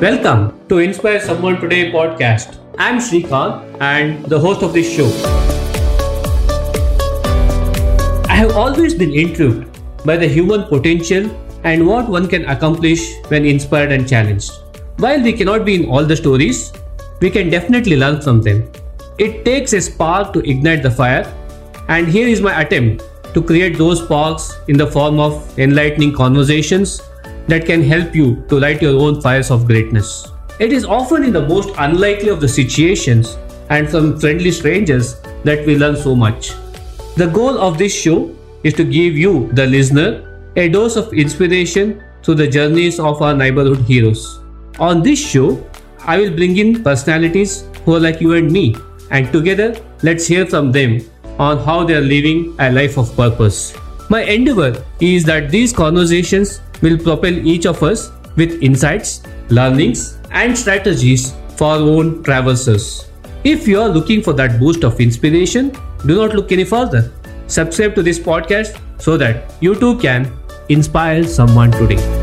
Welcome to Inspire Someone Today podcast. I'm Srikanth and the host of this show. I have always been intrigued by the human potential and what one can accomplish when inspired and challenged. While we cannot be in all the stories, we can definitely learn from them. It takes a spark to ignite the fire, and here is my attempt to create those sparks in the form of enlightening conversations that can help you to light your own fires of greatness. It is often in the most unlikely of the situations and from friendly strangers that we learn so much. The goal of this show is to give you, the listener, a dose of inspiration through the journeys of our neighborhood heroes. On this show, I will bring in personalities who are like you and me, and together, let's hear from them on how they are living a life of purpose. My endeavor is that these conversations will propel each of us with insights, learnings, and strategies for our own traverses. If you are looking for that boost of inspiration, do not look any further. Subscribe to this podcast so that you too can inspire someone today.